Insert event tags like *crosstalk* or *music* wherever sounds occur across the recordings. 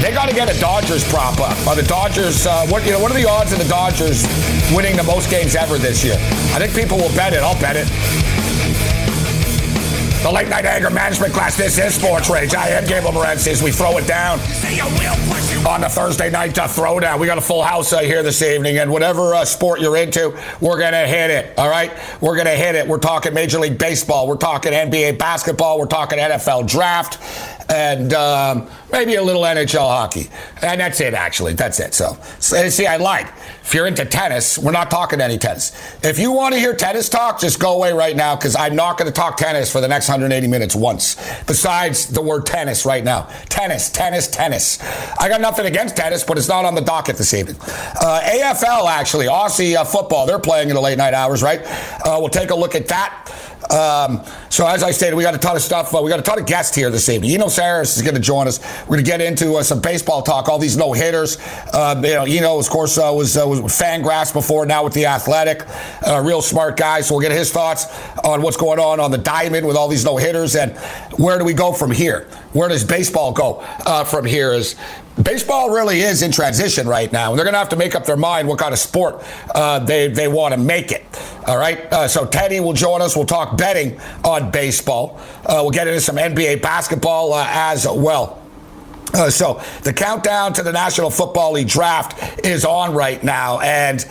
They got to get a Dodgers prop up. Are the Dodgers? Uh, what you know? What are the odds of the Dodgers winning the most games ever this year? I think people will bet it. I'll bet it. The late night anger management class. This is Sports Rage. I am Gable Morency as we throw it down on the Thursday night uh, throwdown. We got a full house uh, here this evening, and whatever uh, sport you're into, we're gonna hit it. All right, we're gonna hit it. We're talking Major League Baseball. We're talking NBA basketball. We're talking NFL draft and um, maybe a little NHL hockey. And that's it, actually. That's it. So, see, I lied. If you're into tennis, we're not talking any tennis. If you want to hear tennis talk, just go away right now because I'm not going to talk tennis for the next 180 minutes once. Besides the word tennis right now. Tennis, tennis, tennis. I got nothing against tennis, but it's not on the docket this evening. Uh, AFL, actually, Aussie uh, football, they're playing in the late night hours, right? Uh, we'll take a look at that. Um, so as I stated, we got a ton of stuff. Uh, we got a ton of guests here this evening. Eno Sarris is going to join us. We're going to get into uh, some baseball talk. All these no hitters. Uh, you know, Eno, of course, uh, was uh, was with Fangraphs before. Now with the Athletic, uh, real smart guy. So we'll get his thoughts on what's going on on the diamond with all these no hitters and where do we go from here? Where does baseball go uh, from here? Is baseball really is in transition right now. and They're going to have to make up their mind what kind of sport uh, they, they want to make it. All right. Uh, so Teddy will join us. We'll talk betting on baseball. Uh, we'll get into some NBA basketball uh, as well. Uh, so the countdown to the National Football League draft is on right now, and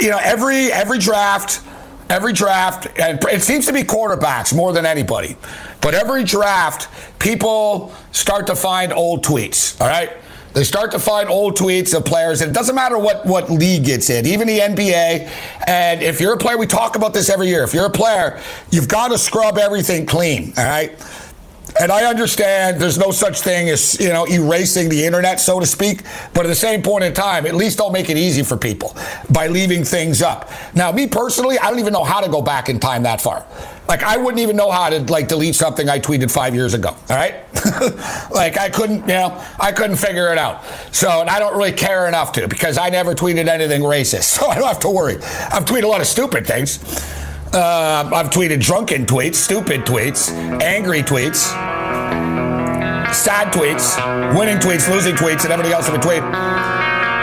you know every every draft, every draft, and it seems to be quarterbacks more than anybody. But every draft, people start to find old tweets. All right. They start to find old tweets of players, and it doesn't matter what, what league it's in, even the NBA. And if you're a player, we talk about this every year. If you're a player, you've got to scrub everything clean, all right? And I understand there's no such thing as, you know, erasing the internet, so to speak. But at the same point in time, at least don't make it easy for people by leaving things up. Now, me personally, I don't even know how to go back in time that far. Like I wouldn't even know how to like delete something I tweeted five years ago. All right, *laughs* like I couldn't, you know, I couldn't figure it out. So and I don't really care enough to because I never tweeted anything racist, *laughs* so I don't have to worry. I've tweeted a lot of stupid things. Uh, I've tweeted drunken tweets, stupid tweets, angry tweets, sad tweets, winning tweets, losing tweets, and everything else in between.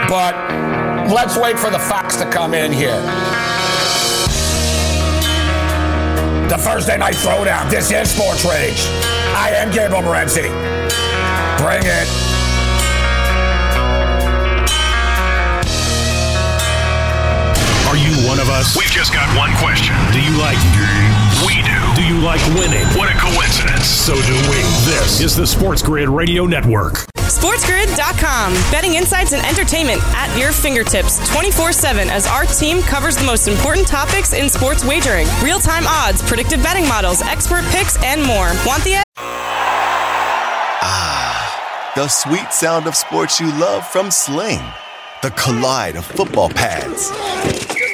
But let's wait for the facts to come in here. The Thursday Night Throwdown. This is Sports Rage. I am Gabriel Morency. Bring it. Are you one of us? We've just got one question. Do you like games? We do. Do you like winning? What a coincidence. So do we. This is the Sports Grid Radio Network. SportsGrid.com. Betting insights and entertainment at your fingertips 24 7 as our team covers the most important topics in sports wagering real time odds, predictive betting models, expert picks, and more. Want the edge? Ah, the sweet sound of sports you love from Sling. The collide of football pads.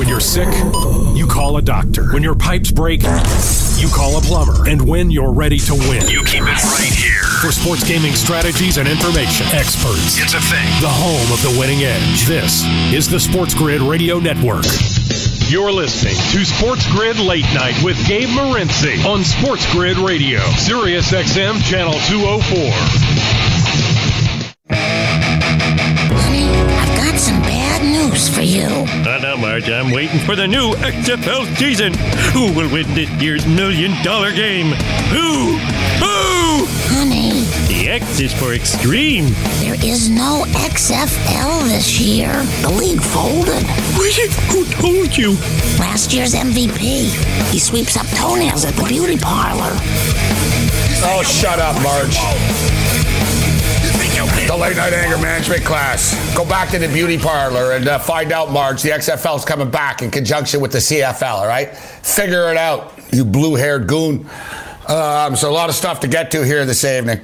When you're sick, you call a doctor. When your pipes break, you call a plumber. And when you're ready to win, You keep it right here. for sports gaming strategies and information, experts. It's a thing. The home of the winning edge. This is the Sports Grid Radio Network. You're listening to Sports Grid Late Night with Gabe Morency on Sports Grid Radio, Sirius XM Channel 204. News for you. Uh, now, Marge, I'm waiting for the new XFL season. Who will win this year's million dollar game? Who? Who? Honey, The X is for extreme. There is no XFL this year. The league folded. Wait, who told you? Last year's MVP. He sweeps up toenails at the beauty parlor. Oh, shut up, Marge. The late night anger management class. Go back to the beauty parlor and uh, find out, Marge. The XFL is coming back in conjunction with the CFL, all right? Figure it out, you blue haired goon. Um, so, a lot of stuff to get to here this evening.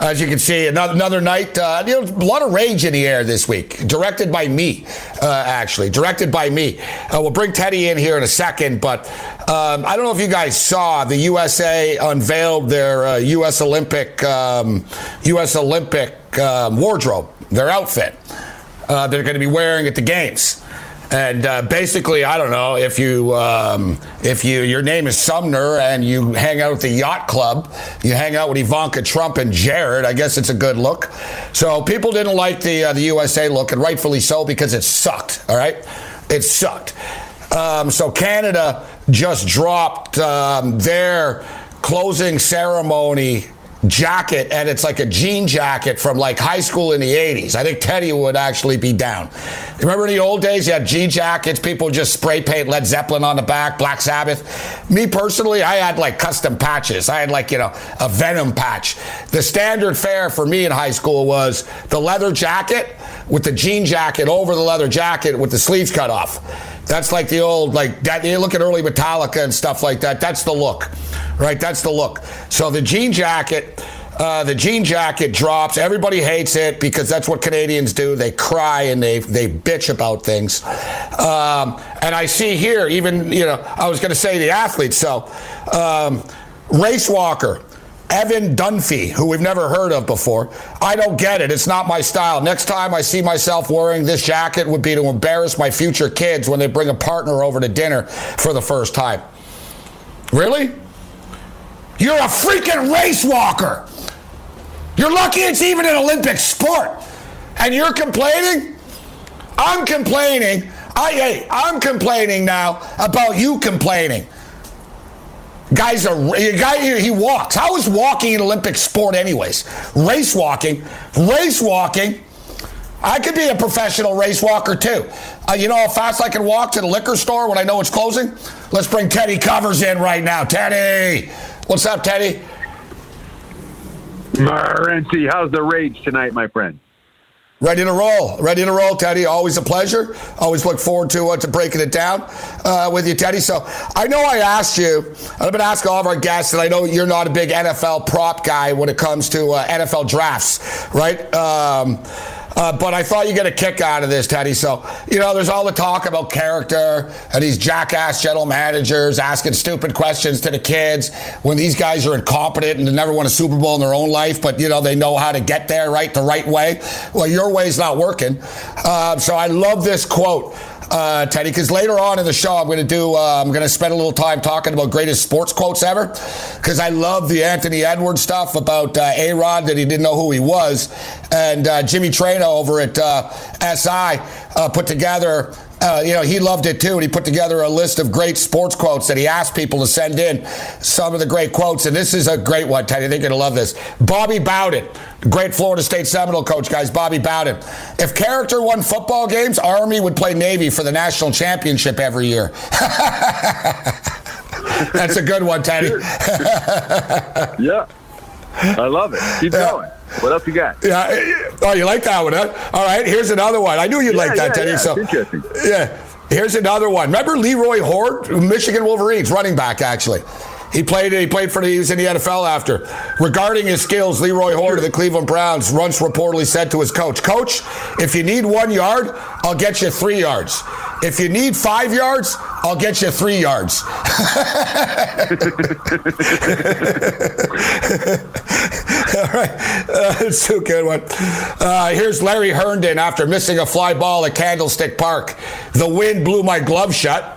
As you can see, another, another night, uh, you know, a lot of rage in the air this week. Directed by me, uh, actually. Directed by me. Uh, we'll bring Teddy in here in a second, but um, I don't know if you guys saw the USA unveiled their U.S. Uh, Olympic um, U.S. Olympic um, wardrobe, their outfit. Uh, they're going to be wearing at the games. And uh, basically, I don't know if you um, if you your name is Sumner and you hang out at the yacht club, you hang out with Ivanka Trump and Jared. I guess it's a good look. So people didn't like the uh, the USA look, and rightfully so because it sucked. All right, it sucked. Um, so Canada just dropped um, their closing ceremony jacket and it's like a jean jacket from like high school in the 80s. I think Teddy would actually be down. Remember in the old days, you had jean jackets, people just spray paint Led Zeppelin on the back, Black Sabbath. Me personally, I had like custom patches. I had like, you know, a Venom patch. The standard fare for me in high school was the leather jacket with the jean jacket over the leather jacket with the sleeves cut off. That's like the old, like that. You look at early Metallica and stuff like that. That's the look, right? That's the look. So the jean jacket, uh, the jean jacket drops. Everybody hates it because that's what Canadians do. They cry and they they bitch about things. Um, and I see here, even you know, I was going to say the athletes. So, um, race walker. Evan Dunfee, who we've never heard of before. I don't get it. It's not my style. Next time I see myself wearing this jacket would be to embarrass my future kids when they bring a partner over to dinner for the first time. Really? You're a freaking race walker. You're lucky it's even an Olympic sport. And you're complaining? I'm complaining. I, hey, I'm complaining now about you complaining. Guy's a, a guy. He walks. How is walking an Olympic sport, anyways? Race walking, race walking. I could be a professional race walker too. Uh, you know how fast I can walk to the liquor store when I know it's closing? Let's bring Teddy Covers in right now. Teddy, what's up, Teddy? Morency, how's the rage tonight, my friend? Ready to roll. Ready to roll, Teddy. Always a pleasure. Always look forward to uh, to breaking it down uh, with you, Teddy. So I know I asked you, I've been asking all of our guests, and I know you're not a big NFL prop guy when it comes to uh, NFL drafts, right? Um, uh, but I thought you get a kick out of this, Teddy. So, you know, there's all the talk about character and these jackass general managers asking stupid questions to the kids when these guys are incompetent and they never won a Super Bowl in their own life, but, you know, they know how to get there, right, the right way. Well, your way's not working. Uh, so I love this quote uh, Teddy, because later on in the show, I'm going to do, uh, I'm going to spend a little time talking about greatest sports quotes ever, because I love the Anthony Edwards stuff about uh, A Rod that he didn't know who he was. And uh, Jimmy Traina over at uh, SI uh, put together uh, you know, he loved it too. And he put together a list of great sports quotes that he asked people to send in some of the great quotes. And this is a great one, Teddy. You're going to love this. Bobby Bowden, great Florida State Seminole coach, guys. Bobby Bowden. If character won football games, Army would play Navy for the national championship every year. *laughs* That's a good one, Teddy. *laughs* yeah. I love it. Keep yeah. going. What else you got? Yeah. Oh, you like that one, huh? All right. Here's another one. I knew you'd yeah, like that, yeah, Teddy. Yeah, so, interesting. Yeah. Here's another one. Remember Leroy Hoard, Michigan Wolverines, running back, actually. He played. He played for the. He was in the NFL after. Regarding his skills, Leroy Hoard of the Cleveland Browns once reportedly said to his coach, "Coach, if you need one yard, I'll get you three yards. If you need five yards, I'll get you three yards." *laughs* All right, uh, it's a good one. Uh, here's Larry Herndon after missing a fly ball at Candlestick Park. The wind blew my glove shut.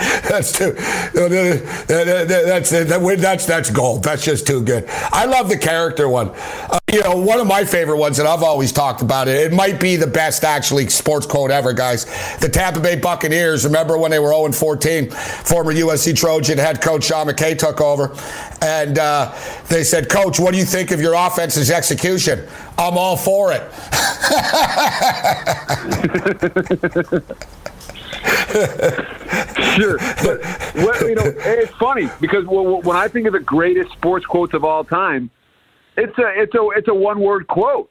That's too. That's that's that's gold. That's just too good. I love the character one. Uh, you know, one of my favorite ones that I've always talked about. It. It might be the best actually sports quote ever, guys. The Tampa Bay Buccaneers. Remember when they were 0 14? Former USC Trojan head coach Sean McKay took over, and uh, they said, "Coach, what do you think of your offense's execution?" I'm all for it. *laughs* *laughs* *laughs* sure, but what, you know, *laughs* it's funny because when I think of the greatest sports quotes of all time, it's a it's a it's a one word quote,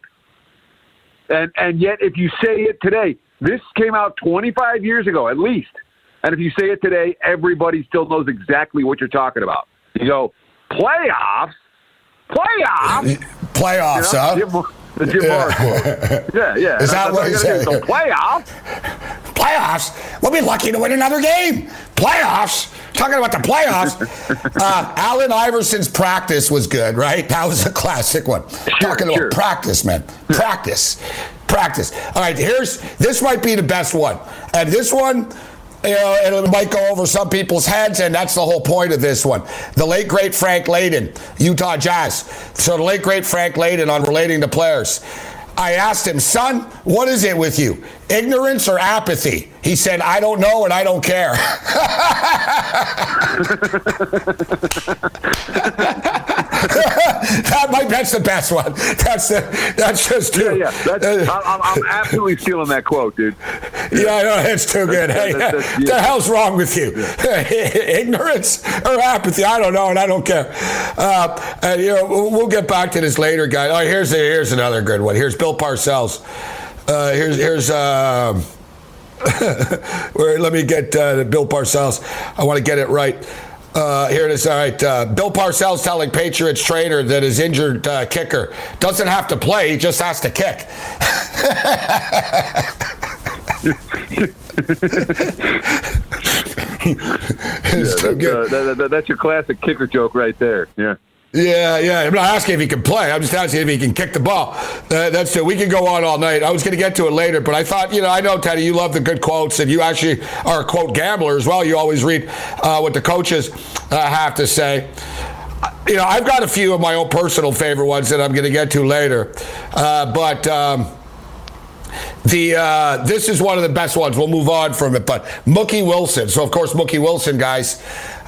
and and yet if you say it today, this came out 25 years ago at least, and if you say it today, everybody still knows exactly what you're talking about. You go playoffs, playoffs, *laughs* playoffs, you know? huh? The Jim yeah. quote. Yeah, yeah. Is that what you said? The playoffs. Playoffs? We'll be lucky to win another game. Playoffs? Talking about the playoffs. *laughs* uh, Allen Iverson's practice was good, right? That was a classic one. Sure, Talking sure. about practice, man. Practice. Practice. All right, here's this might be the best one. And this one you know, it might go over some people's heads, and that's the whole point of this one. The late great Frank Layden, Utah Jazz. So the late great Frank Layden on relating to players. I asked him, son, what is it with you? Ignorance or apathy? He said, I don't know and I don't care. *laughs* *laughs* that might, that's the best one. That's the, that's just too. Yeah, yeah. That's, I'm, I'm, absolutely stealing that quote, dude. Yeah, I know it's too good. Hey, what the hell's wrong with you? Yeah. *laughs* Ignorance or apathy? I don't know, and I don't care. Uh, and, you know, we'll get back to this later, guys. Oh, here's a, here's another good one. Here's Bill Parcells. Uh, here's here's. Uh, *laughs* let me get uh, Bill Parcells. I want to get it right. Uh, here it is. All right. Uh, Bill Parcells telling Patriots trainer that his injured uh, kicker doesn't have to play, he just has to kick. *laughs* yeah, that's, uh, that, that, that's your classic kicker joke right there. Yeah. Yeah, yeah. I'm not asking if he can play. I'm just asking if he can kick the ball. Uh, that's it. We can go on all night. I was going to get to it later, but I thought, you know, I know Teddy, you love the good quotes, and you actually are a quote gambler as well. You always read uh, what the coaches uh, have to say. You know, I've got a few of my own personal favorite ones that I'm going to get to later, uh, but. Um, the uh, this is one of the best ones. We'll move on from it, but Mookie Wilson. So of course, Mookie Wilson, guys,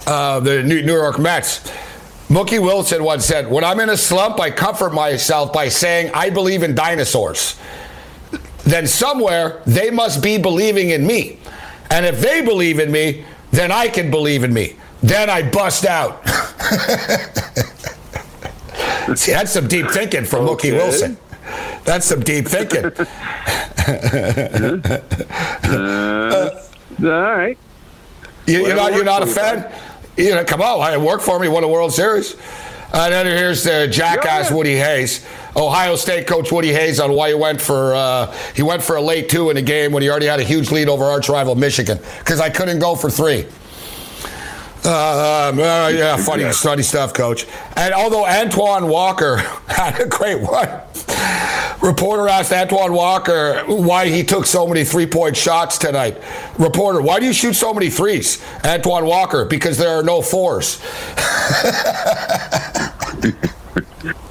uh, the New York Mets Mookie Wilson once said, When I'm in a slump, I comfort myself by saying, I believe in dinosaurs. Then somewhere they must be believing in me. And if they believe in me, then I can believe in me. Then I bust out. *laughs* See, that's some deep thinking from okay. Mookie Wilson. That's some deep thinking. *laughs* *laughs* uh, all right. You, are not, you're not a fan? You know, come on, I work for me, won a World Series. And then here's the jackass yeah. Woody Hayes, Ohio State coach Woody Hayes, on why he went for uh, he went for a late two in a game when he already had a huge lead over arch rival Michigan because I couldn't go for three. Uh, uh, yeah, funny, funny stuff, coach. And although Antoine Walker *laughs* had a great one, reporter asked Antoine Walker why he took so many three point shots tonight. Reporter, why do you shoot so many threes? Antoine Walker, because there are no fours. *laughs*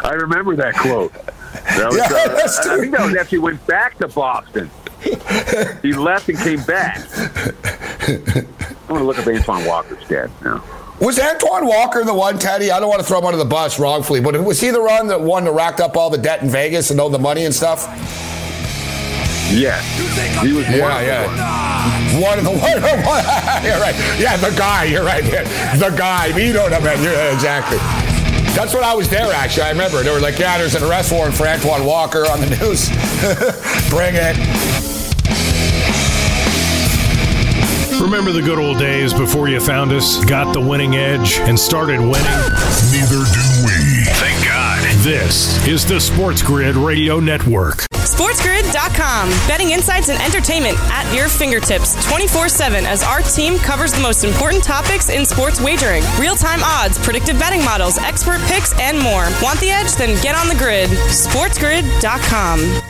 I remember that quote. That was, *laughs* yeah, uh, I, think that was after he went back to Boston. *laughs* he left and came back. I'm going to look up Antoine Walker's dad now. Was Antoine Walker the one, Teddy? I don't want to throw him under the bus wrongfully, but was he the one that one that racked up all the debt in Vegas and all the money and stuff? Yes, he was yeah, one yeah. *laughs* One of the one, Of the, one. you're right. Yeah, the guy. You're right. The guy. You know what I meant. Yeah, exactly. That's when I was there. Actually, I remember they were like, "Yeah, there's an arrest warrant for Antoine Walker on the news. *laughs* Bring it." Remember the good old days before you found us, got the winning edge, and started winning? Neither do we. Thank God. This is the Sports Grid Radio Network. SportsGrid.com. Betting insights and entertainment at your fingertips 24 7 as our team covers the most important topics in sports wagering real time odds, predictive betting models, expert picks, and more. Want the edge? Then get on the grid. SportsGrid.com.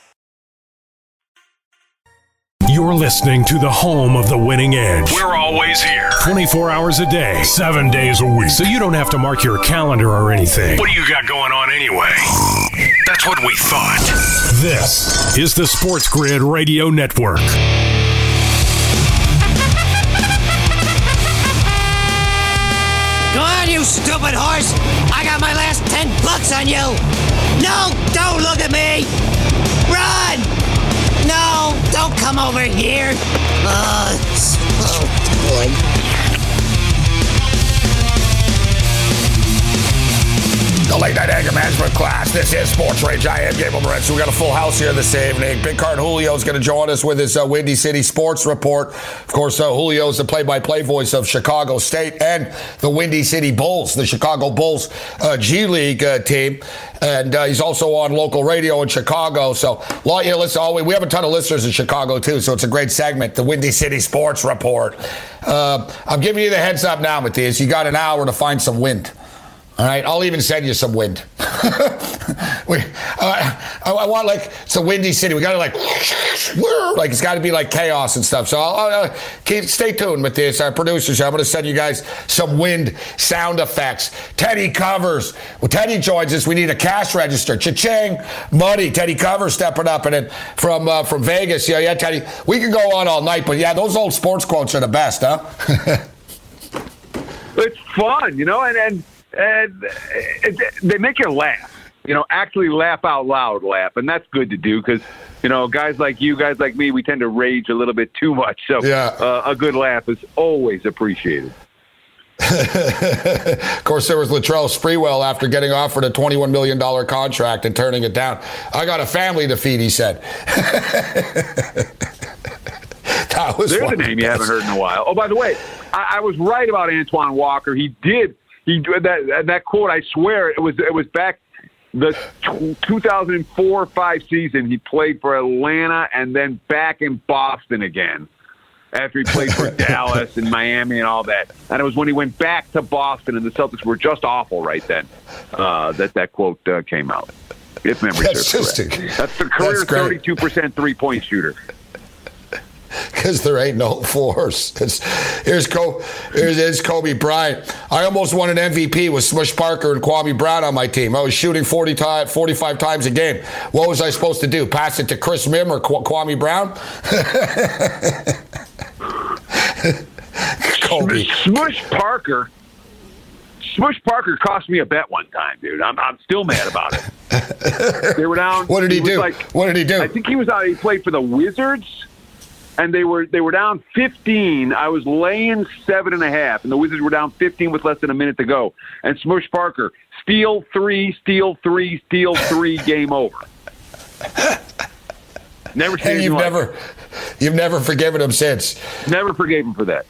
You're listening to the home of the winning edge. We're always here. 24 hours a day, Seven days a week. so you don't have to mark your calendar or anything. What do you got going on anyway? That's what we thought. This is the Sports Grid Radio Network. Go on, you stupid horse! I got my last ten bucks on you! No, don't look at me! Run! Don't come over here! Uh, oh, boy. The late night anger management class. This is Sports Rage. I am Gabriel Morency. We got a full house here this evening. Big Card Julio is going to join us with his uh, Windy City Sports Report. Of course, uh, Julio is the play-by-play voice of Chicago State and the Windy City Bulls, the Chicago Bulls uh, G League uh, team. And uh, he's also on local radio in Chicago. So, lot you listen. Always, we have a ton of listeners in Chicago too. So it's a great segment, the Windy City Sports Report. Uh, I'm giving you the heads up now, Matthias. You got an hour to find some wind. All right, I'll even send you some wind. *laughs* we, uh, I, I want like it's a windy city. We got to like, like it's got to be like chaos and stuff. So I'll, I'll, uh, keep stay tuned with this. Our producers, I'm going to send you guys some wind sound effects. Teddy covers. Well, Teddy joins us. We need a cash register. Cha-ching, money. Teddy covers stepping up, and then from uh, from Vegas. Yeah, yeah, Teddy. We could go on all night, but yeah, those old sports quotes are the best, huh? *laughs* it's fun, you know, and and and it, they make you laugh. You know, actually laugh out loud, laugh, and that's good to do because you know guys like you, guys like me, we tend to rage a little bit too much. So Yeah. uh, a good laugh is always appreciated. *laughs* of course, there was Latrell Sprewell after getting offered a $21 million contract and turning it down. I got a family to feed, he said. *laughs* that was There's a name you haven't heard in a while. Oh, by the way, I, I was right about Antoine Walker. He did. He that that quote. I swear it was it was back the t- 2004-5 season. He played for Atlanta and then back in Boston again after he played for *laughs* Dallas and Miami and all that. And it was when he went back to Boston and the Celtics were just awful right then uh, that that quote uh, came out. If memory That's serves just correct. a- That's the career that's thirty-two percent three-point shooter. *laughs* because there ain't no force. It's, here's, Co- here's, here's Kobe Bryant. I almost won an MVP with Smush Parker and Kwame Brown on my team. I was shooting 40 ti 45 times a game. What was I supposed to do? Pass it to Chris Mihm or Qu- Kwame Brown? *laughs* Kobe. Smush Parker. Smush Parker cost me a bet one time, dude. I'm, I'm still mad about it. *laughs* they were down. What did he was do? Like, What did he do? I think he was out. He played for the Wizards, and they were they were down 15. I was laying seven and a half, and the Wizards were down 15 with less than a minute to go. And Smush Parker, steal three, steal three, steal three, *laughs* game over. Never seen And you've like never, you've never forgiven him since. never forgave him for that.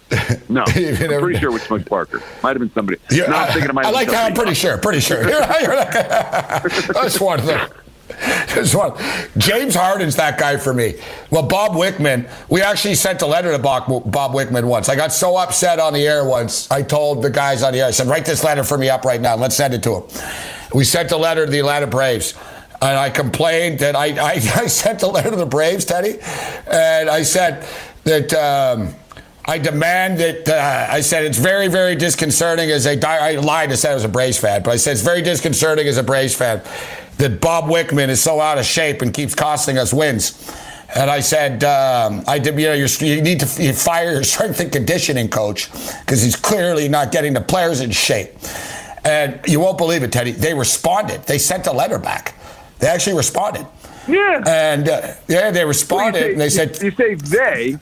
No, *laughs* I'm pretty sure it was Smush Parker. Might have been somebody. Yeah, no, I'm thinking it might I like that. I'm pretty sure. Pretty sure. *laughs* You're, you're like, one of them. *laughs* One. James Harden's that guy for me. Well, Bob Wickman, we actually sent a letter to Bob, Bob Wickman once. I got so upset on the air once. I told the guys on the air, I said, write this letter for me up right now. Let's send it to him. We sent a letter to the Atlanta Braves. And I complained that I, *laughs* I, I sent a letter to the Braves, Teddy, and I said that um, I demand that uh, I said it's very, very disconcerting as a I lied to say I was a Braves fan, but I said it's very disconcerting as a Braves fan that Bob Wickman is so out of shape and keeps costing us wins. And I said, um, I did, you know, you're, you need to you fire your *laughs* strength and conditioning coach because he's clearly not getting the players in shape. And you won't believe it, Teddy. They responded. They sent a letter back. They actually responded. Yeah. And uh, yeah, they responded you say, and they said, you, say they.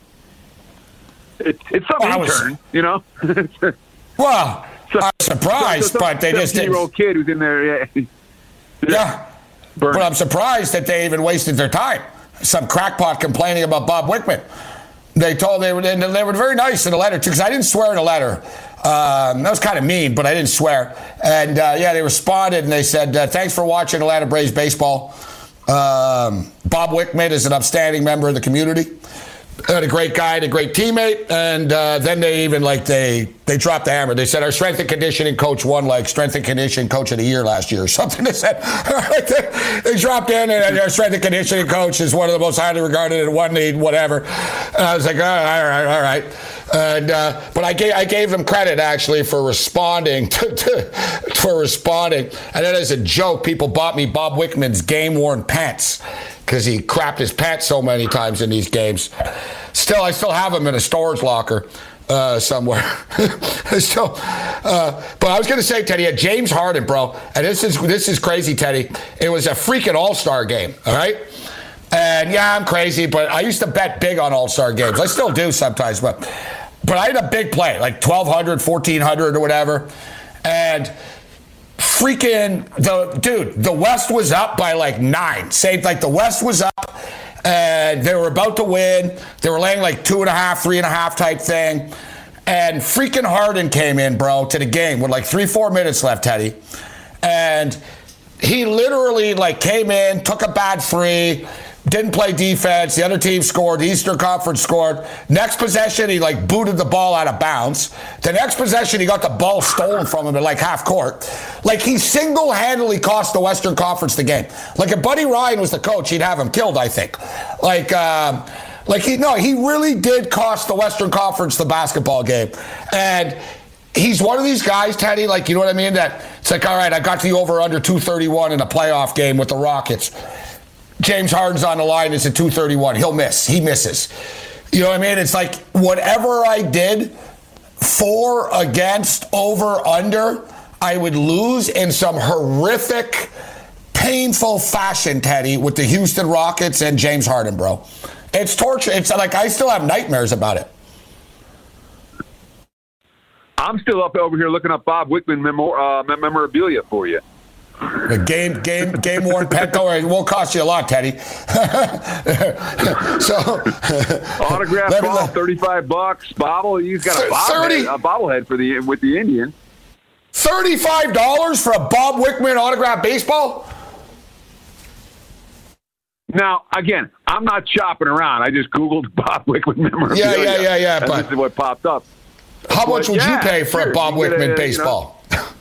It, it's some Well, I was- intern, you know. well, *laughs* I'm surprised, but they just didn't. old kid who's in there. Yeah. Yeah. Burn. But I'm surprised that they even wasted their time. Some crackpot complaining about Bob Wickman. they told they were and they were very nice in the letter too because I didn't swear in the letter. Um, that was kind of mean, but I didn't swear. And uh, yeah, they responded and they said, uh, "Thanks for watching Atlanta Braves baseball." Um, Bob Wickman is an upstanding member of the community and a great guy and a great teammate. And uh, then they even like they they dropped the hammer. They said our strength and conditioning coach won like strength and conditioning coach of the year last year or *laughs* something. They said *laughs* they, they dropped in and our strength and conditioning coach is one of the most highly regarded and one need whatever. And I was like, all right, all right, all right. And uh, but I gave I gave them credit actually for responding *laughs* to, to, for responding. And then as a joke, people bought me Bob Wickman's game worn pants because he crapped his pants so many times in these games. Still, I still have them in a storage locker. Uh, somewhere. *laughs* still, uh, but I was going to say, Teddy, James Harden, bro, and this is this is crazy, Teddy. It was a freaking All Star game, all right. And yeah, I'm crazy, but I used to bet big on All Star games. I still do sometimes, but but I had a big play, like 1200, 1400 or whatever. And freaking the dude, the West was up by like nine. Say like the West was up and they were about to win. They were laying like two and a half, three and a half type thing. And freaking Harden came in, bro, to the game with like three, four minutes left, Teddy. And he literally like came in, took a bad three, didn't play defense. The other team scored. The Eastern Conference scored. Next possession, he like booted the ball out of bounds. The next possession, he got the ball stolen from him at like half court. Like he single handedly cost the Western Conference the game. Like if Buddy Ryan was the coach, he'd have him killed, I think. Like, um, like he, no, he really did cost the Western Conference the basketball game. And, he's one of these guys, Teddy, like, you know what I mean? That it's like, all right, I got the over under 231 in a playoff game with the Rockets. James Harden's on the line. It's a 231. He'll miss. He misses. You know what I mean? It's like whatever I did, for, against, over, under, I would lose in some horrific, painful fashion, Teddy, with the Houston Rockets and James Harden, bro. It's torture. It's like I still have nightmares about it. I'm still up over here looking up Bob Wickman memor- uh, memorabilia for you. The game, game, game worn pet. Don't it won't cost you a lot, Teddy. *laughs* so autograph ball, thirty-five bucks. Bobble, he's got a bobblehead, a bobblehead for the with the Indian. Thirty-five dollars for a Bob Wickman autograph baseball. Now, again, I'm not shopping around. I just googled *laughs* Bob Wickman memorabilia. Yeah, yeah, yeah, yeah. But this is what popped up. How But, much would yeah, you pay for sure, a Bob Wickman a, you know, baseball? *laughs*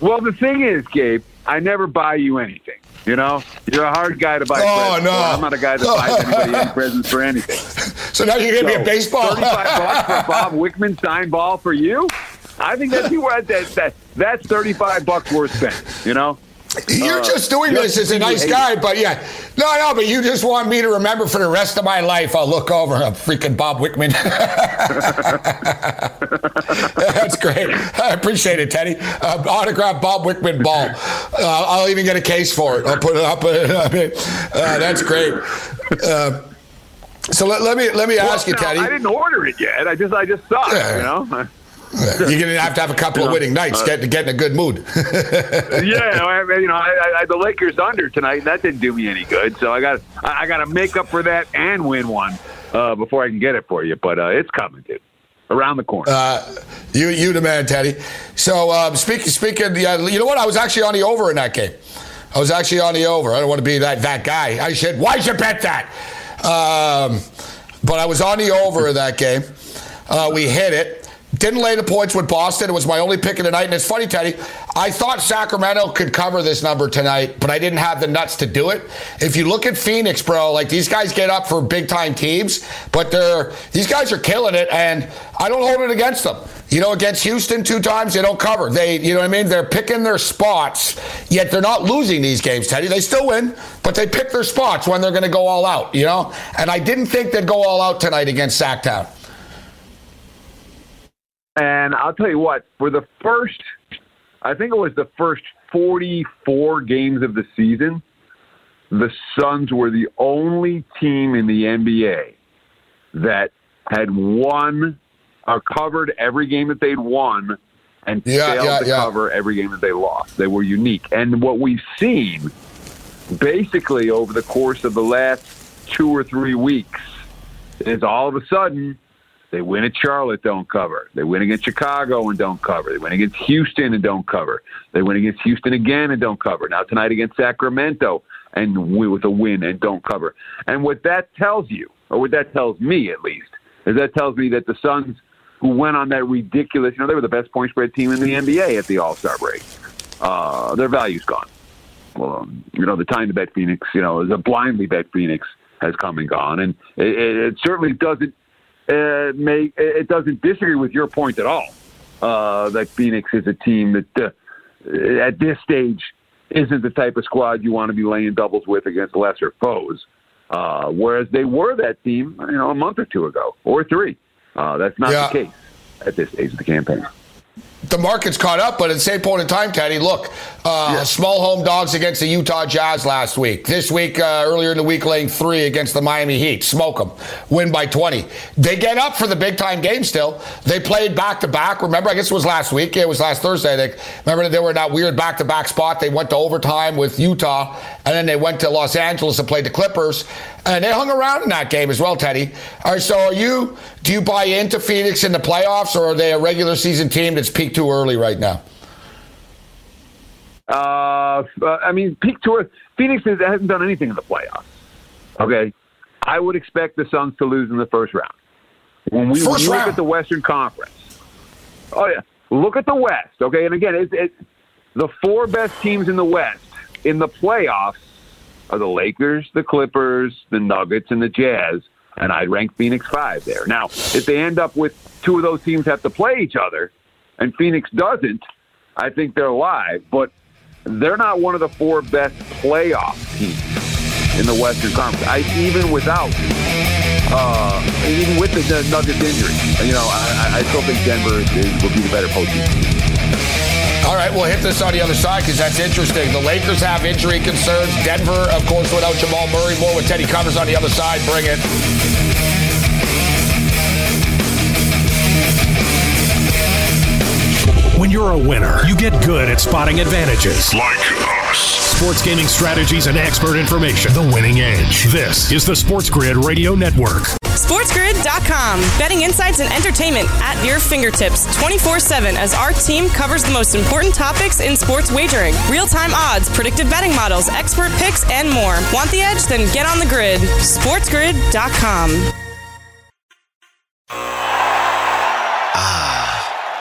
Well, the thing is, Gabe, I never buy you anything. You know, you're a hard guy to buy. Oh, presents no. for. I'm not a guy that buys anybody any presents for anything. *laughs* So now you're gonna be a baseball. Thirty-five bucks for a *laughs* Bob Wickman signed ball for you. I think that's that, that that's thirty-five bucks worth spending. You know. You're Uh, just doing this as a nice hate guy, but yeah. No, no, but you just want me to remember for the rest of my life. I'll look over a freaking Bob Wickman. *laughs* That's great. I appreciate it, Teddy. Uh, autograph Bob Wickman ball. Uh, I'll even get a case for it. I'll put it up. *laughs* I mean, uh, that's great. Uh, so let, let me let me Well, ask you, now, Teddy. I didn't order it yet. I just I just saw it. Yeah. You know. You're gonna have to have a couple of winning nights, Uh, get to get in a good mood. *laughs* yeah, I, you know, I, I, the Lakers under tonight, and that didn't do me any good. So I got I, got to make up for that and win one uh, before I can get it for you. But uh, it's coming, dude. Around the corner. Uh, you, you the man, Teddy. So um, speaking, speaking, yeah, you know what? I was actually on the over in that game. I was actually on the over. I don't want to be that that guy. I should. Why should bet that? Um, but I was on the over in that game. Uh, we hit it. Didn't lay the points with Boston. It was my only pick of the night. And it's funny, Teddy. I thought Sacramento could cover this number tonight, but I didn't have the nuts to do it. If you look at Phoenix, bro, like these guys get up for big time teams, but they're these guys are killing it, and I don't hold it against them. You know, against Houston two times, they don't cover. They, you know what I mean? They're picking their spots, yet they're not losing these games, Teddy. They still win, but they pick their spots when they're going to go all out, you know? And I didn't think they'd go all out tonight against Sacktown. And I'll tell you what, for the first, I think it was the first 44 games of the season, the Suns were the only team in the NBA that had won or covered every game that they'd won and Yeah, failed yeah, to yeah. cover every game that they lost. They were unique. And what we've seen basically over the course of the last two or three weeks is all of a sudden they win at Charlotte, don't cover. They win against Chicago and don't cover. They win against Houston and don't cover. They win against Houston again and don't cover. Now tonight against Sacramento and with a win and don't cover. And what that tells you, or what that tells me at least, is that tells me that the Suns, who went on that ridiculous, you know, they were the best point spread team in the NBA at the All Star break. Uh, their value's gone. Well, um, you know, the time to bet Phoenix, you know, the blindly bet Phoenix has come and gone, and it, it certainly doesn't uh, make it doesn't disagree with your point at all. Uh, that Phoenix is a team that uh, at this stage isn't the type of squad you want to be laying doubles with against lesser foes. Uh, whereas they were that team, you know, a month or two ago or three. Uh, that's not Yeah. the case at this stage of the campaign. The market's caught up, but at the same point in time, Teddy, look, uh, small home dogs against the Utah Jazz last week. This week, uh, earlier in the week, laying three against the Miami Heat. Smoke them. Win by 20. They get up for the big time game still. They played back to back. Remember, I guess it was last week. It was last Thursday. They, remember, they were in that weird back to back spot. They went to overtime with Utah, and then they went to Los Angeles and played the Clippers. And they hung around in that game as well, Teddy. All right, so are you, do you buy into Phoenix in the playoffs, or are they a regular season team that's peaked too early right now? Uh, I mean, peak tour. Phoenix has- hasn't done anything in the playoffs. Okay, I would expect the Suns to lose in the first round. When we, when First look round. at the Western Conference, oh yeah, look at the West. Okay, and again, it's, it's the four best teams in the West in the playoffs are the Lakers, the Clippers, the Nuggets, and the Jazz. And I'd rank Phoenix five there. Now, if they end up with two of those teams have to play each other, and Phoenix doesn't, I think they're live. But they're not one of the four best playoff teams in the Western Conference. I even without, uh, even with the, Nuggets injury, you know, I, I- still think Denver is, will be the better postseason. team. All right, we'll hit this on the other side because that's interesting. The Lakers have injury concerns. Denver, of course, without Jamal Murray. More with Teddy Covers on the other side. Bring it. When you're a winner, you get good at spotting advantages. Like us. Sports gaming strategies and expert information. The winning edge. This is the Sports Grid Radio Network. SportsGrid.com. Betting insights and entertainment at your fingertips 24 7 as our team covers the most important topics in sports wagering real time odds, predictive betting models, expert picks, and more. Want the edge? Then get on the grid. SportsGrid.com.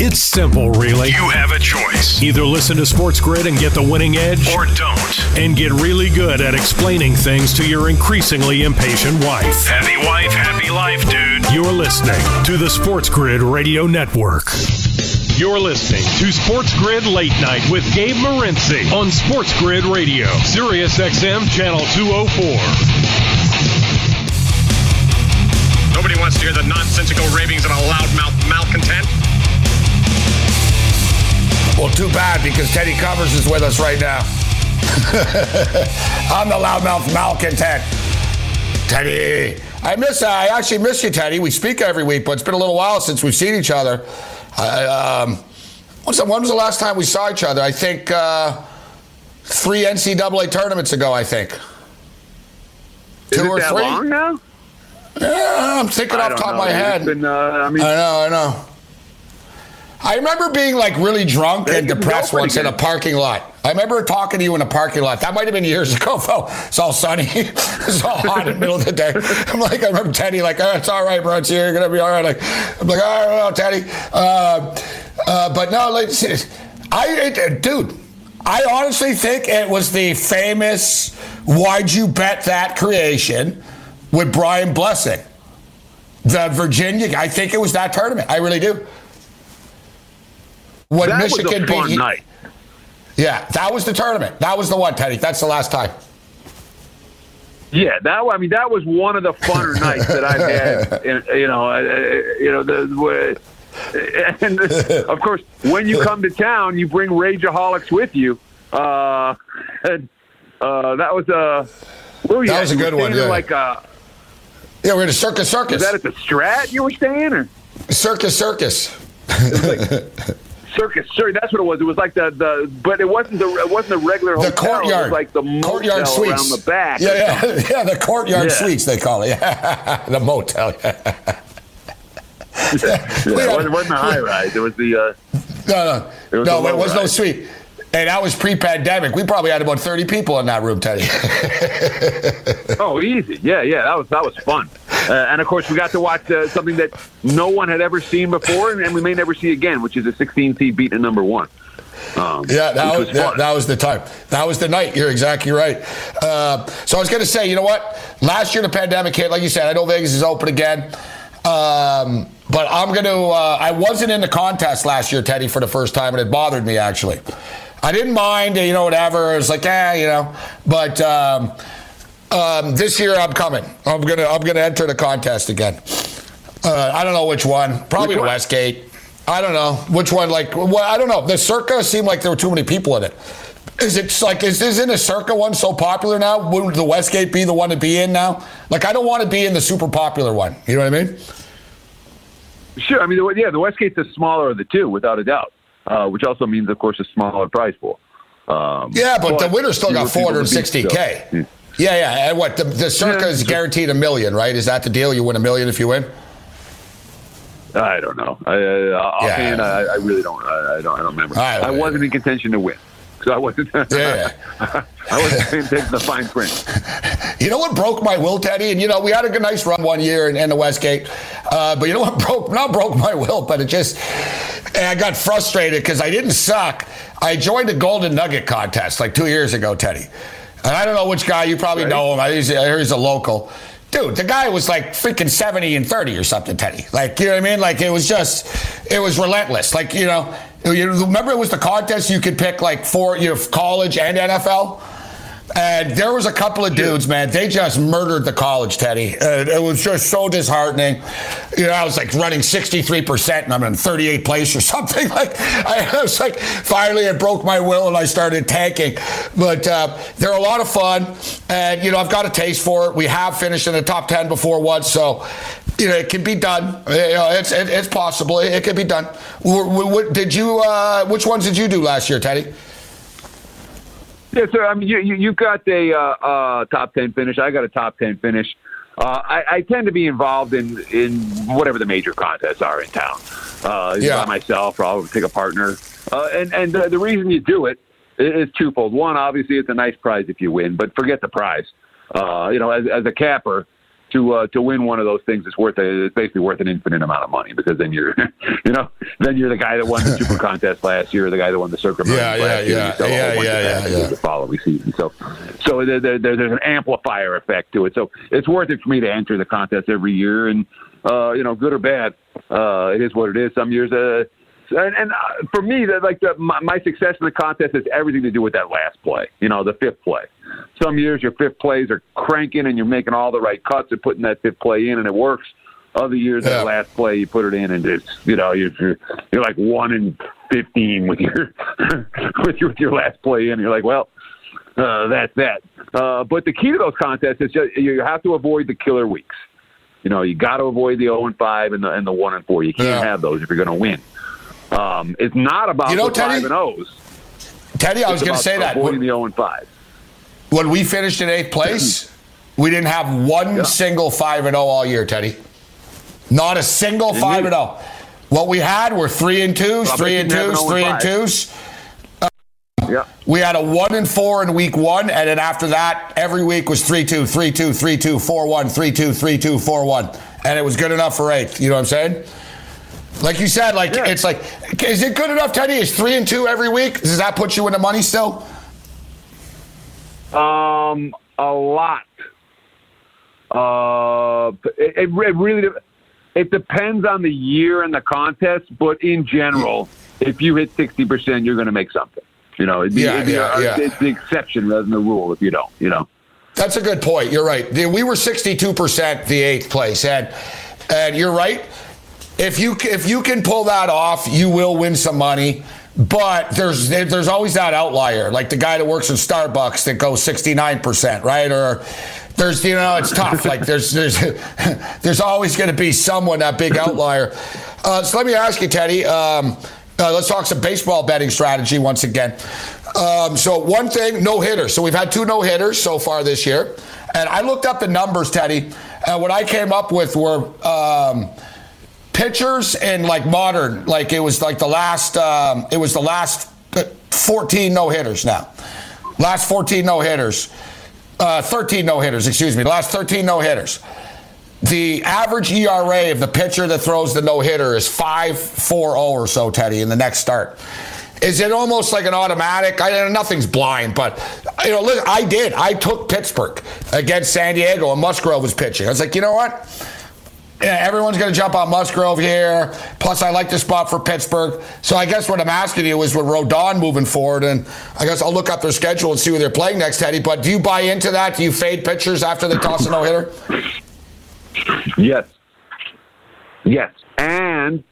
It's simple, really. You have a choice. Either listen to Sports Grid and get the winning edge, Or don't. and get really good at explaining things to your increasingly impatient wife. Happy wife, happy life, dude. You're listening to the Sports Grid Radio Network. You're listening to Sports Grid Late Night with Gabe Morency on Sports Grid Radio, Sirius XM Channel 204. Nobody wants to hear the nonsensical ravings of a loudmouth malcontent. Well, too bad because Teddy Covers is with us right now. *laughs* I'm the loudmouth malcontent. Teddy, I miss. I actually miss you, Teddy. We speak every week, but it's been a little while since we've seen each other. I, um, what's the, when was the last time we saw each other? I think uh, three NCAA tournaments ago. I think. Is Two or that three? long now? Yeah, I'm thinking I off the top of my head. been, uh, I mean, I know, I know. I remember being like really drunk and depressed once in a parking lot. I remember talking to you in a parking lot. That might have been years *laughs* ago, though. It's all sunny. *laughs* it's all hot in the middle of the day. *laughs* I'm like, I remember Teddy, like, oh, it's all right, bro. It's here. you're gonna be all right. Like, I'm like, all right, well, Teddy. Uh, uh, but no, like, I, it, dude. I honestly think it was the famous "Why'd you bet that?" creation with Brian Blessing, the Virginia. I think it was that tournament. I really do. When that Michigan was a fun beat, night. yeah, that was the tournament. That was the one, Teddy. That's the last time. Yeah, that I mean that was one of the funner *laughs* nights that I've had. In, you know, uh, you know the. *laughs* And of course, when you come to town, you bring rageaholics with you. Uh, *laughs* and, uh, that was a. You That at? was a good one, yeah. Like uh, Yeah, we're in a circus circus. Is that at the Strat you were staying, or circus circus. Circus? Sure, that's what it was. It was like the, the but it wasn't the it wasn't the regular The hotel. It courtyard. was like the motel courtyard suites. around the back. Yeah, yeah, *laughs* yeah. The courtyard Yeah. suites they call it. *laughs* The motel. *laughs* yeah, it wasn't, it wasn't a high rise. It was the. Uh, No, no, It was no. It was no suite. And that was pre-pandemic. We probably had about thirty people in that room, Teddy. Oh, easy. Yeah, yeah. That was that was fun. Uh, and of course, we got to watch uh, something that no one had ever seen before, and, and we may never see again, which is a 16 seed beating a number one. Um, Yeah, that which was, that, that was the time. That was the night. You're exactly right. Uh, so I was going to say, you know what? Last year the pandemic hit, like you said. I know Vegas is open again, um, but I'm going to. Uh, I wasn't in the contest last year, Teddy, for the first time, and it bothered me actually. I didn't mind, you know, whatever. It was like, eh, you know, but. Um, um, this year I'm coming. I'm gonna I'm gonna enter the contest again. Uh, I don't know which one. Probably Which the one? Westgate. I don't know which one. Like, well, I don't know. The Circa seemed like there were too many people in it. Is it like is isn't a Circa one so popular now? Would the Westgate be the one to be in now? Like, I don't want to be in the super popular one. You know what I mean? Sure. I mean, yeah, the Westgate's the smaller of the two, without a doubt, uh, which also means, of course, a smaller prize pool. Um, Yeah, but, the winner still got people to beat, 460k. Yeah, yeah. And what the, the Circa is guaranteed a million, right? Is that the deal? You win a million if you win. I don't know. I, uh, offhand, Yeah. I, I really don't. I, I don't. I don't remember. Right, I wasn't in contention to win, so I wasn't. Yeah. *laughs* I wasn't paying attention to the fine print. *laughs* You know what broke my will, Teddy? And you know, we had a good, nice run one year in, in the Westgate. Uh, but you know what *laughs* broke, not broke my will, but it just, I got frustrated because I didn't suck. I joined a Golden Nugget contest like two years ago, Teddy. And I don't know which guy, you probably Right. know him. I he's, I hear he's a local. Dude, the guy was like freaking 70 and 30 or something, Teddy. Like, you know what I mean? Like, it was just, it was relentless. Like, you know, you remember it was the contest you could pick like for your know, college and NFL? And there was a couple of dudes, man. They just murdered the college, Teddy. It was just so disheartening. You know, I was like running 63% and I'm in 38th place or *laughs* something. Like, I was like, finally it broke my will and I started tanking. But uh, they're a lot of fun. And, you know, I've got a taste for it. We have finished in the top 10 before once. So, you know, it can be done. You know, it's, it, it's possible. It, it can be done. Did you, uh, which ones did you do last year, Teddy? Yeah, so I mean, you you, you got a uh, uh, top ten finish. I got a top ten finish. Uh, I, I tend to be involved in in whatever the major contests are in town. Uh, Yeah. by myself, or I'll take a partner. Uh, and and the, the reason you do it is twofold. One, obviously, it's a nice prize if you win, but forget the prize. Uh, you know, as, as a capper, to uh, to win one of those things is worth a, it's basically worth an infinite amount of money because then you're *laughs* you know then you're the guy that won the super *laughs* contest last year, the guy that won the circuit Yeah, last yeah, year. yeah, You sell a whole yeah, yeah, yeah, yeah. The following season, so so there, there- there's an amplifier effect to it. So it's worth it for me to enter the contest every year, and uh, you know, good or bad, uh, it is what it is. Some years, uh, and, and uh, for me, that like the, my, my success in the contest has everything to do with that last play. You know, the fifth play. Some years your fifth plays are cranking and you're making all the right cuts and putting that fifth play in and it works. Other years Yeah. that last play you put it in and it's you know you're you're, you're like one in fifteen with your *laughs* with your with your last play in. You're like, well, uh, that's that. Uh, but the key to those contests is just, you have to avoid the killer weeks. You know, you got to avoid the 0 and 5 and the and the 1 and 4. You can't Yeah. have those if you're going to win. Um, it's not about You know, the Teddy, 5 and O's. Teddy, I was going to say that. When, the 0 and 5. when we finished in eighth place, we didn't have one Yeah. single 5 and 0 all year, Teddy. Not a single Didn't 5 you? and 0. What we had were 3 and 2s, Well, 3 and you didn't have 2s, an 3 and and 2s. Yeah. We had a 1 and 4 in week 1 and then after that every week was 3-2, 3-2, 3-2, 4-1, 3-2, 3-2, 4-1. And it was good enough for eighth. You know what I'm saying? Like you said, like Yeah. it's like, is it good enough, Teddy? Is three and two every week? Does that put you in the money still? Um, a lot. Uh, it, it really it depends on the year and the contest, but in general, if you hit sixty percent, you're going to make something. You know, it'd be, Yeah, it'd be yeah, a- yeah. it's the exception rather than the rule if you don't. You know. That's a good point. You're right. We were 62% the eighth place, and and you're right. If you if you can pull that off, you will win some money. But there's there's always that outlier, like the guy that works at Starbucks that goes 69%, right? Or there's you know it's tough. like there's there's *laughs* there's always going to be someone that big outlier. Uh, so let me ask you, Teddy. Um, uh, let's talk some baseball betting strategy once again. Um, so one thing, no hitters. So we've had two no hitters so far this year, and I looked up the numbers, Teddy, and what I came up with were. Um, pitchers and like modern, like it was like the last, um, it was the last 14 no hitters now. Last 14 no hitters. Uh, 13 no hitters, excuse me. Last 13 no hitters. The average ERA of the pitcher that throws the no hitter is 5.40 or so, Teddy, in the next start. Is it almost like an automatic? I, nothing's blind, but you know, listen, I did. I took Pittsburgh against San Diego, and Musgrove was pitching. I was like, you know what? Yeah, everyone's going to jump on Musgrove here. Plus, I like the spot for Pittsburgh. So I guess what I'm asking you is with Rodon moving forward, and I guess I'll look up their schedule and see who they're playing next, Teddy. But do you buy into that? Do you fade pitchers after they toss a no hitter? Yes. Yes. And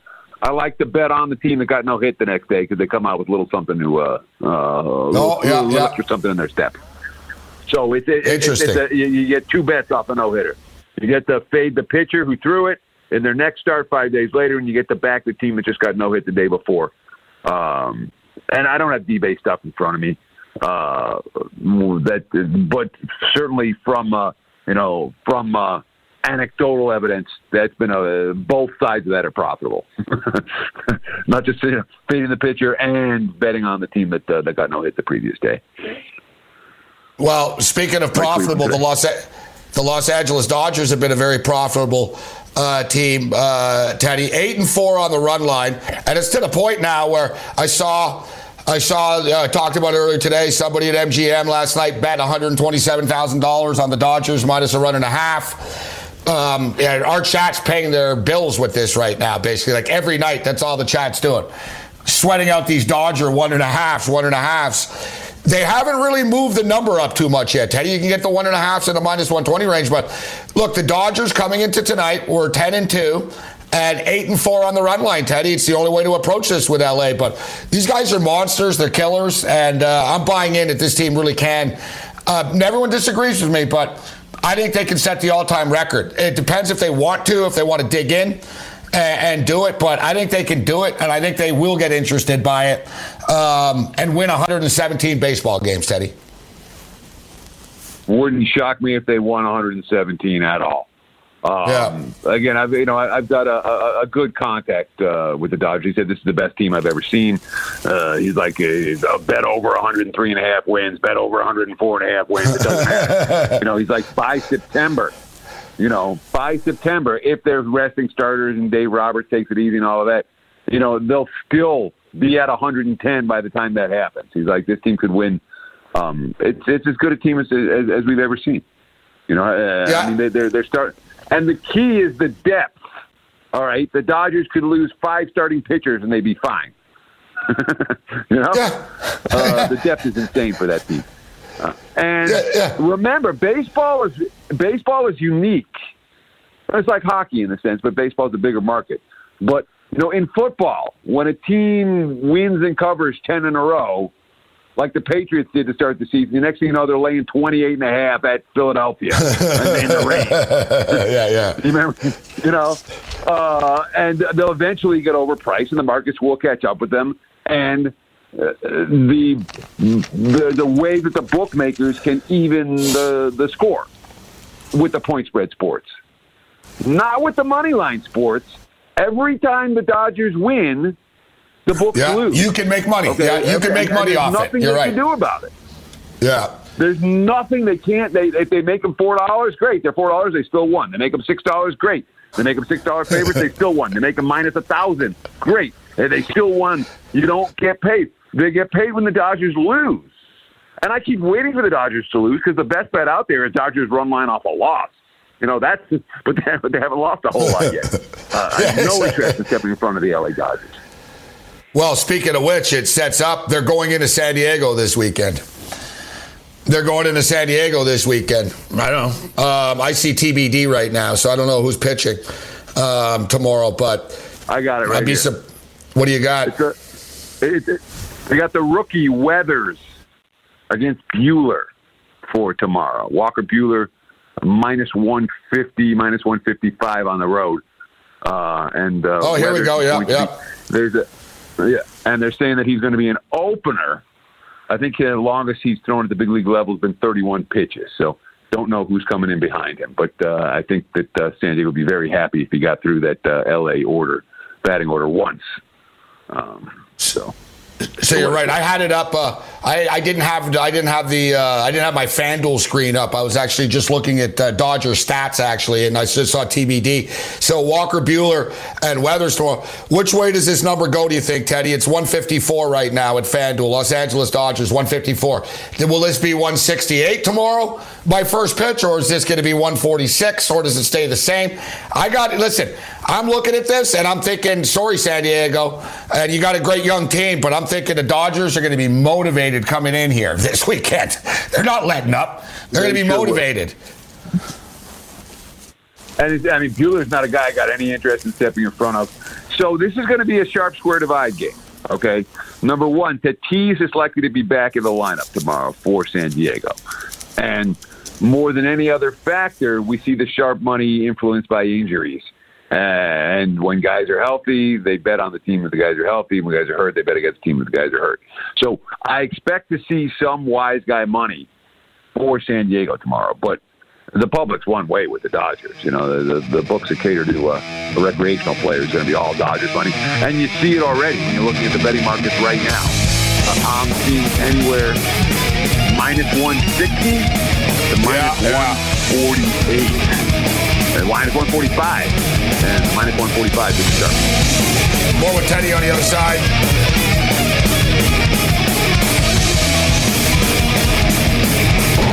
I like to bet on the team that got no hit the next day because they come out with a little something to, uh, uh, oh, little, yeah, little yeah. something in their step. So it's, it, Interesting. It's, it's a, you, you get two bets off a no hitter. You get to fade the pitcher who threw it in their next start five days later, and you get to back the team that just got no hit the day before. Um, and I don't have D-base stuff in front of me. Uh, that, but certainly from uh, you know from uh, anecdotal evidence, that's been a both sides of that are profitable. *laughs* Not just you know, fading the pitcher and betting on the team that uh, that got no hit the previous day. Well, speaking of profitable, the Los the Los Angeles Dodgers have been a very profitable uh, team, uh, Teddy. Eight and four on the run line, and it's to the point now where I saw. I saw, uh, talked about earlier today, somebody at MGM last night bet $127,000 on the Dodgers minus a run and a half. Um, yeah, our chat's paying their bills with this right now, basically. Like every night, that's all the chat's doing. Sweating out these Dodger one and a halves, one and a halves. They haven't really moved the number up too much yet. Teddy, you can get the one and a halfs in the minus 120 range. But look, the Dodgers coming into tonight were 10 and 2 and 8 and 4 on the run line, Teddy. It's the only way to approach this with LA. But these guys are monsters. They're killers. And uh, I'm buying in that this team really can. Uh, everyone disagrees with me, but I think they can set the all time record. It depends if they want to, if they want to dig in and, and, do it, but I think they can do it, and I think they will get interested by it um, and win 117 baseball games, Teddy. Wouldn't shock me if they won 117 at all. Um, yeah. Again, I've you know I've got a, a, a good contact uh, with the Dodgers. He said this is the best team I've ever seen. Uh, he's like uh, bet over 103 and a half wins, bet over 104 and a half wins. It doesn't matter. *laughs* you know, he's like by September you know, by September, if there's resting starters and Dave Roberts takes it easy and all of that, you know, they'll still be at 110 by the time that happens. He's like, this team could win. Um, it's it's as good a team as as, as we've ever seen. You know, uh, yeah. I mean, they, they're they're start, and the key is the depth. All right, the Dodgers could lose five starting pitchers and they'd be fine. *laughs* you know, yeah. uh, the depth is insane for that team. Uh, and yeah, yeah. remember, baseball is baseball is unique. It's like hockey in a sense, but baseball is a bigger market. But you know, in football, when a team wins and covers ten in a row, like the Patriots did to start the season, the next thing you know, they're laying 28 and a half at Philadelphia *laughs* in the rain. yeah, yeah. You remember, you know, uh, and they'll eventually get overpriced, and the markets will catch up with them. And the, the the way that the bookmakers can even the the score with the point spread sports, not with the money line sports. Every time the Dodgers win, the books yeah, lose. You can make money. Okay? Yeah, you can make money off nothing it. You're right. can do about it. Yeah. There's nothing they can't. They if they make them four dollars, great. They're four dollars. They still won. They make them six dollars, great. They make them six dollar favorites. they *laughs* still won. They make them minus a thousand, great. They still won. You don't get paid. They get paid when the Dodgers lose. And I keep waiting for the Dodgers to lose because the best bet out there is Dodgers run line off a loss. You know, that's, *laughs* but they haven't, they haven't lost a whole lot yet. *laughs* Uh, I have no interest in stepping in front of the LA Dodgers. Well, speaking of which, it sets up, they're going into San Diego this weekend. They're going into San Diego this weekend. I don't know. Um, I see TBD right now, so I don't know who's pitching um, tomorrow. But I got it right I'd be here. sup- what do you got? It's a, it, it, they got the rookie Weathers against Buehler for tomorrow. Walker Buehler minus 150, minus 155 on the road. Uh, and uh, Oh, here we go. Yeah, be- yeah. There's a yeah, and they're saying that he's going to be an opener. I think the longest he's thrown at the big league level has been 31 pitches. So don't know who's coming in behind him, but uh, I think that uh, San Diego would be very happy if he got through that uh, L.A. order batting order once. Um, so. So you're right. I had it up. Uh, I, I didn't have. I didn't have the. Uh, I didn't have my FanDuel screen up. I was actually just looking at uh, Dodger stats actually, and I just saw TBD. So Walker Buehler and Weatherstorm. Which way does this number go? Do you think, Teddy? It's 154 right now at FanDuel. Los Angeles Dodgers 154. Then Will this be 168 tomorrow by first pitch, or is this going to be 146, or does it stay the same? I got. Listen, I'm looking at this and I'm thinking, sorry, San Diego, and you got a great young team, but I'm thinking the Dodgers are going to be motivated coming in here this weekend. *laughs* They're not letting up. They're going to be sure motivated. And I mean, Buehler's not a guy I got any interest in stepping in front of. So this is going to be a sharp square divide game. Okay, number one, Tatis is likely to be back in the lineup tomorrow for San Diego, and more than any other factor, we see the sharp money influenced by injuries. And when guys are healthy, they bet on the team if the guys are healthy. When guys are hurt, they bet against the team if the guys are hurt. So I expect to see some wise guy money for San Diego tomorrow. But the public's one way with the Dodgers. You know, the, the, the books that cater to uh, a recreational player is going to be all Dodgers money. And you see it already when you're looking at the betting markets right now. Uh, I'm seeing anywhere minus 160 to minus 148. And minus 145. And minus 145 is sharp. More with Teddy on the other side.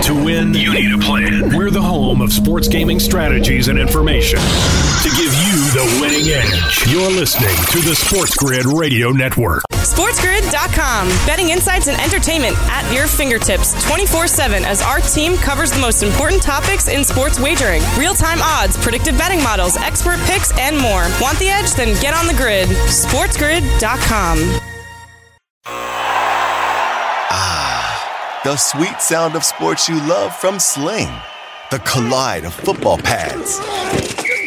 To win, you need a plan. We're the home of sports gaming strategies and information to give you the winning edge. You're listening to the Sports Grid Radio Network. SportsGrid.com. Betting insights and entertainment at your fingertips 24 7 as our team covers the most important topics in sports wagering real time odds, predictive betting models, expert picks, and more. Want the edge? Then get on the grid. SportsGrid.com. Ah, the sweet sound of sports you love from Sling. The collide of football pads.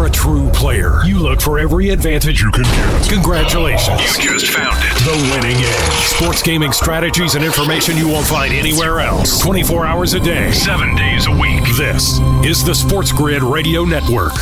You're a true player, you look for every advantage you can get. Congratulations. You just found it. The winning edge. Sports gaming strategies and information you won't find anywhere else. 24 hours a day, Seven days a week. This is the Sports Grid Radio Network.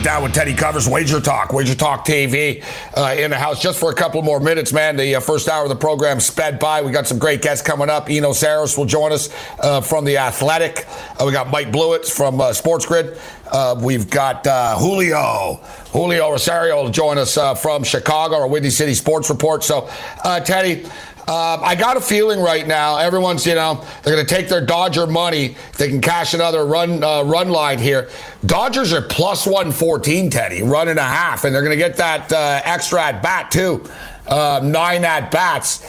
It down with Teddy Covers, Wager Talk, Wager Talk TV uh, in the house just for a couple more minutes, man. The uh, first hour of the program sped by. We got some great guests coming up. Eno Sarris will join us uh, from The Athletic. Uh, we got Mike Blewett from uh, Sports Grid. Uh, we've got Julio. Julio Rosario will join us uh, from Chicago, our Windy City Sports Report. So, uh, Teddy, um, I got a feeling right now, everyone's, you know, they're going to take their Dodger money. if They can cash another run uh, run line here. Dodgers are plus 114, Teddy, run and a half, and they're going to get that uh, extra at bat, too. Uh, nine at bats.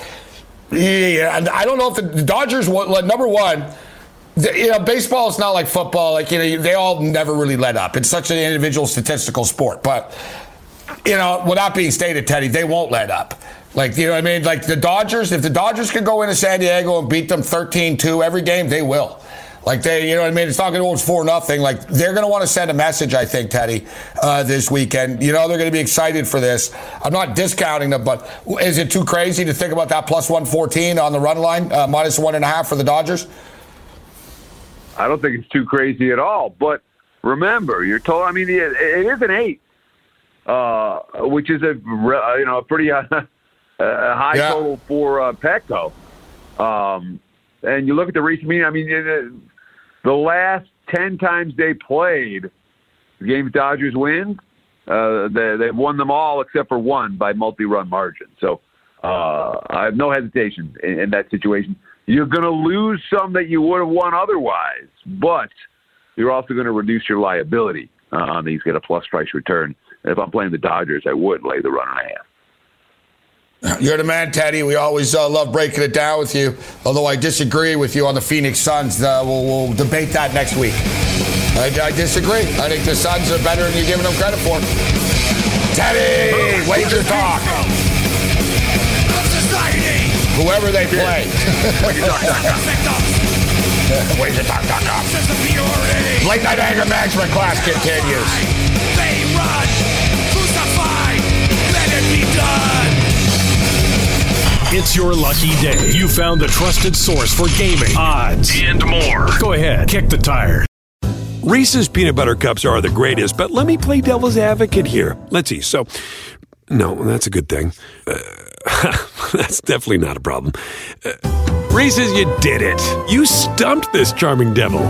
Yeah, and I don't know if the, Dodgers, number one, you know, baseball is not like football. Like, you know, they all never really let up. It's such an individual statistical sport. But, you know, without being stated, Teddy, they won't let up. Like, you know I mean? Like the Dodgers, if the Dodgers could go into San Diego and beat them 13 2 every game, they will. Like they, you know what I mean? It's not going to go four nothing. Like they're going to want to send a message, I think, Teddy, uh, this weekend. You know they're going to be excited for this. I'm not discounting them, but is it too crazy to think about that plus 114 on the run line, uh, minus one and a half for the Dodgers? I don't think it's too crazy at all. But remember, you're told. I mean, it, it is an eight, uh, which is a you know a pretty *laughs* a high Yeah. total for uh, Petco. Um, and you look at the recent meeting. I mean, it, the last ten times they played, the games Dodgers win, uh, they, they've won them all except for one by multi-run margin. So uh, I have no hesitation in, in that situation. You're going to lose some that you would have won otherwise, but you're also going to reduce your liability uh, on these. Get a plus price return. And if I'm playing the Dodgers, I would lay the run and a half. You're the man, Teddy. We always uh, love breaking it down with you. Although I disagree with you on the Phoenix Suns. Uh, we'll, we'll debate that next week. I, I disagree. I think the Suns are better than you're giving them credit for. Teddy, wager talk. Whoever they play. wager talk. Late night anger management class continues. It's your lucky day. You found the trusted source for gaming, odds, And more. Go ahead, kick the tires. Reese's peanut butter cups are the greatest, but let me play devil's advocate here. Let's see. So, no, that's a good thing. Uh, *laughs* that's definitely not a problem. Uh, Reese's, you did it. You stumped this charming devil.